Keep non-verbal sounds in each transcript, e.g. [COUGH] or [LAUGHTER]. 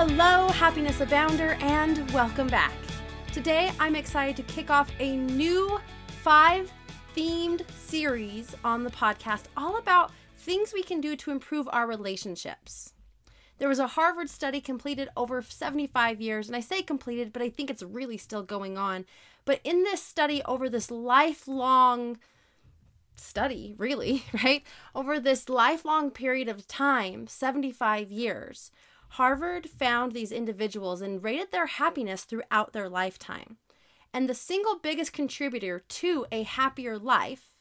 Hello, Happiness Abounder, and welcome back. Today, I'm excited to kick off a new five themed series on the podcast all about things we can do to improve our relationships. There was a Harvard study completed over 75 years, and I say completed, but I think it's really still going on. But in this study, over this lifelong study, really, [LAUGHS] right? Over this lifelong period of time, 75 years, Harvard found these individuals and rated their happiness throughout their lifetime. And the single biggest contributor to a happier life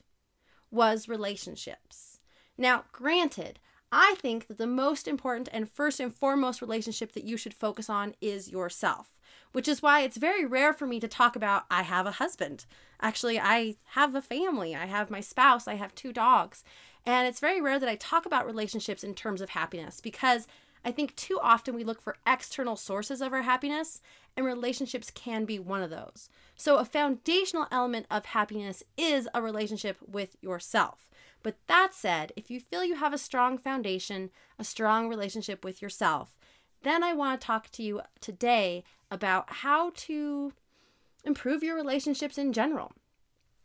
was relationships. Now, granted, I think that the most important and first and foremost relationship that you should focus on is yourself, which is why it's very rare for me to talk about I have a husband. Actually, I have a family, I have my spouse, I have two dogs. And it's very rare that I talk about relationships in terms of happiness because I think too often we look for external sources of our happiness, and relationships can be one of those. So, a foundational element of happiness is a relationship with yourself. But that said, if you feel you have a strong foundation, a strong relationship with yourself, then I want to talk to you today about how to improve your relationships in general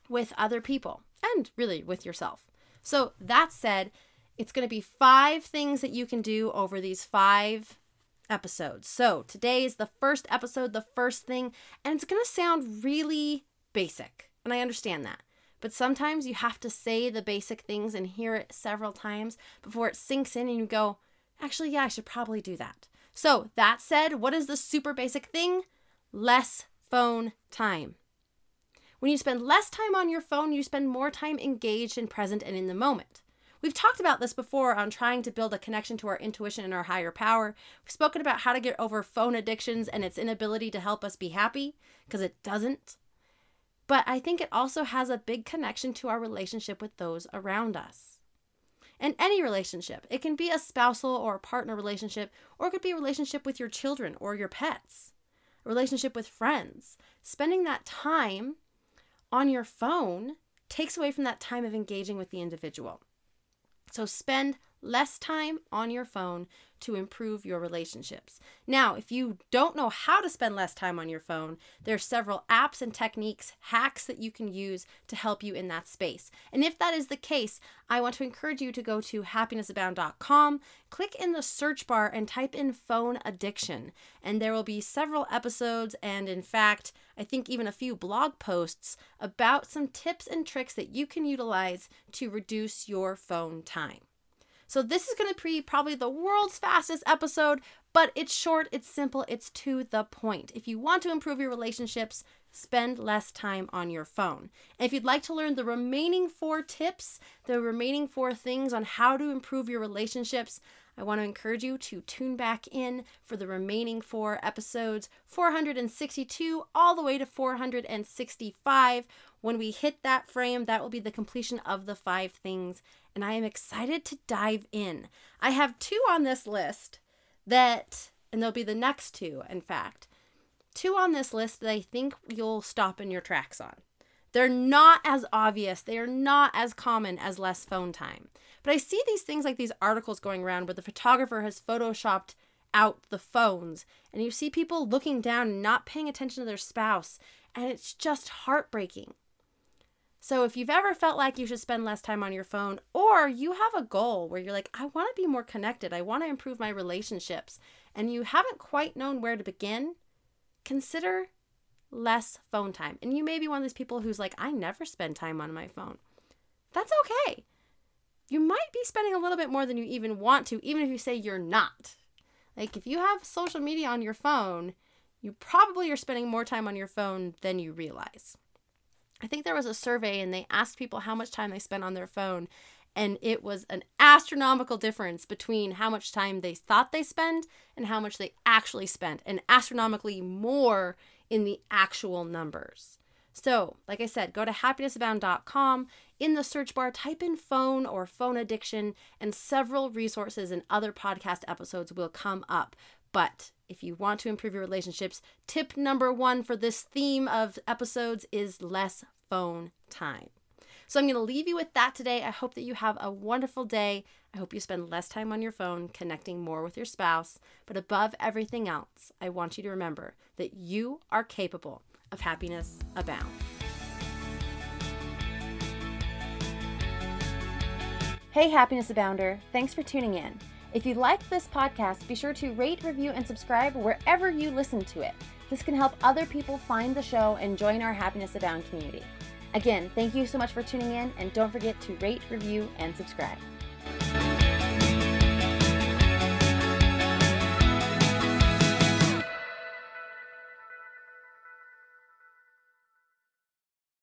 with other people and really with yourself. So, that said, it's going to be five things that you can do over these five episodes. So today is the first episode, the first thing, and it's going to sound really basic. And I understand that. But sometimes you have to say the basic things and hear it several times before it sinks in and you go, actually, yeah, I should probably do that. So, that said, what is the super basic thing? Less phone time. When you spend less time on your phone, you spend more time engaged and present and in the moment. We've talked about this before on trying to build a connection to our intuition and our higher power. We've spoken about how to get over phone addictions and its inability to help us be happy, because it doesn't. But I think it also has a big connection to our relationship with those around us. And any relationship, it can be a spousal or a partner relationship, or it could be a relationship with your children or your pets, a relationship with friends. Spending that time on your phone takes away from that time of engaging with the individual. So spend less time on your phone to improve your relationships. Now, if you don't know how to spend less time on your phone, there are several apps and techniques, hacks that you can use to help you in that space. And if that is the case, I want to encourage you to go to happinessabound.com, click in the search bar and type in phone addiction, and there will be several episodes and in fact, I think even a few blog posts about some tips and tricks that you can utilize to reduce your phone time. So this is going to be probably the world's fastest episode, but it's short, it's simple, it's to the point. If you want to improve your relationships, spend less time on your phone. And if you'd like to learn the remaining four tips, the remaining four things on how to improve your relationships, I want to encourage you to tune back in for the remaining four episodes 462 all the way to 465. When we hit that frame, that will be the completion of the five things. And I am excited to dive in. I have two on this list that, and they'll be the next two, in fact, two on this list that I think you'll stop in your tracks on. They're not as obvious, they are not as common as less phone time. But I see these things like these articles going around where the photographer has photoshopped out the phones and you see people looking down and not paying attention to their spouse and it's just heartbreaking. So if you've ever felt like you should spend less time on your phone or you have a goal where you're like I want to be more connected, I want to improve my relationships and you haven't quite known where to begin, consider less phone time. And you may be one of these people who's like I never spend time on my phone. That's okay you might be spending a little bit more than you even want to, even if you say you're not. Like if you have social media on your phone, you probably are spending more time on your phone than you realize. I think there was a survey and they asked people how much time they spent on their phone, and it was an astronomical difference between how much time they thought they spend and how much they actually spent, and astronomically more in the actual numbers. So, like I said, go to happinessabound.com. In the search bar, type in phone or phone addiction, and several resources and other podcast episodes will come up. But if you want to improve your relationships, tip number one for this theme of episodes is less phone time. So I'm going to leave you with that today. I hope that you have a wonderful day. I hope you spend less time on your phone connecting more with your spouse. But above everything else, I want you to remember that you are capable of happiness abound. Hey, Happiness Abounder. Thanks for tuning in. If you like this podcast, be sure to rate, review, and subscribe wherever you listen to it. This can help other people find the show and join our Happiness Abound community. Again, thank you so much for tuning in, and don't forget to rate, review, and subscribe.